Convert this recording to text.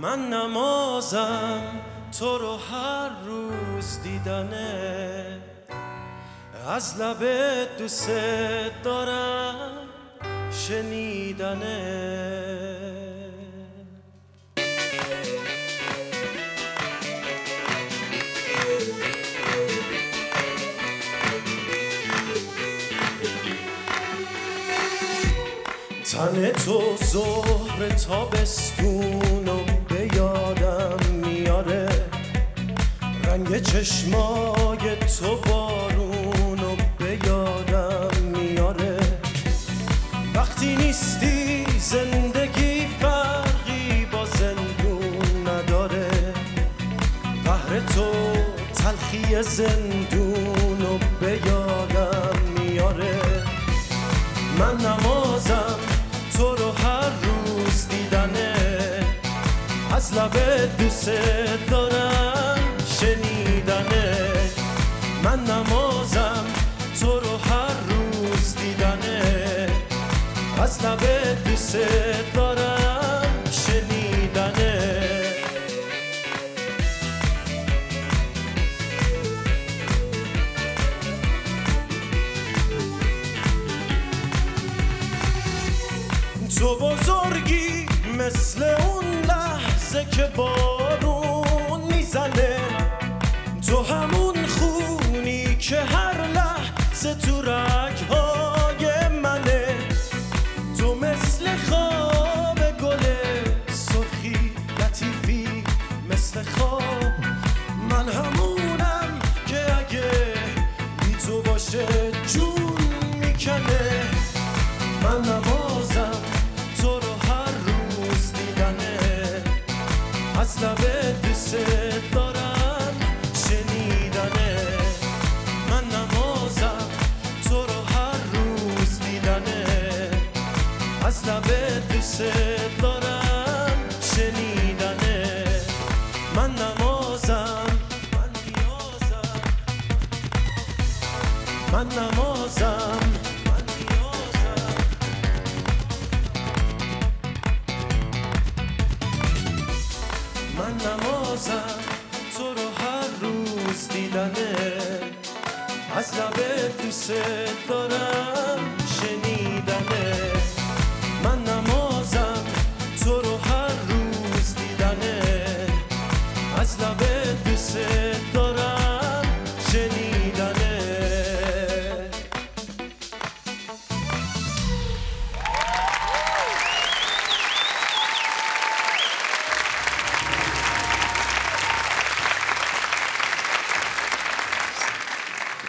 من نمازم تو رو هر روز دیدنه. از لب دوست دارم شنیدنه. تن تو زهر تابستون و رنگ چشمای تو بارون و به یادم میاره. وقتی نیستی زندگی فرقی با زندون نداره. قهر تو تلخی زندون و به یادم میاره. من نمازم تو رو هر روز دیدنه. از لب دوست دارم از لب دوست دارم شنیدنه. تو بزرگی مثل اون لحظه که بارون می‌زنه. تو همون خونی که هر لحظه تو من نمازم تو هر روز دیدنه. از دوست دارم شنیدنه. من نمازم تو هر روز دیدنه. از دوست دارم من من من نمازم من نمازم تو رو هر روز دیدنه. از لبه دوست دارم شنیدنه. من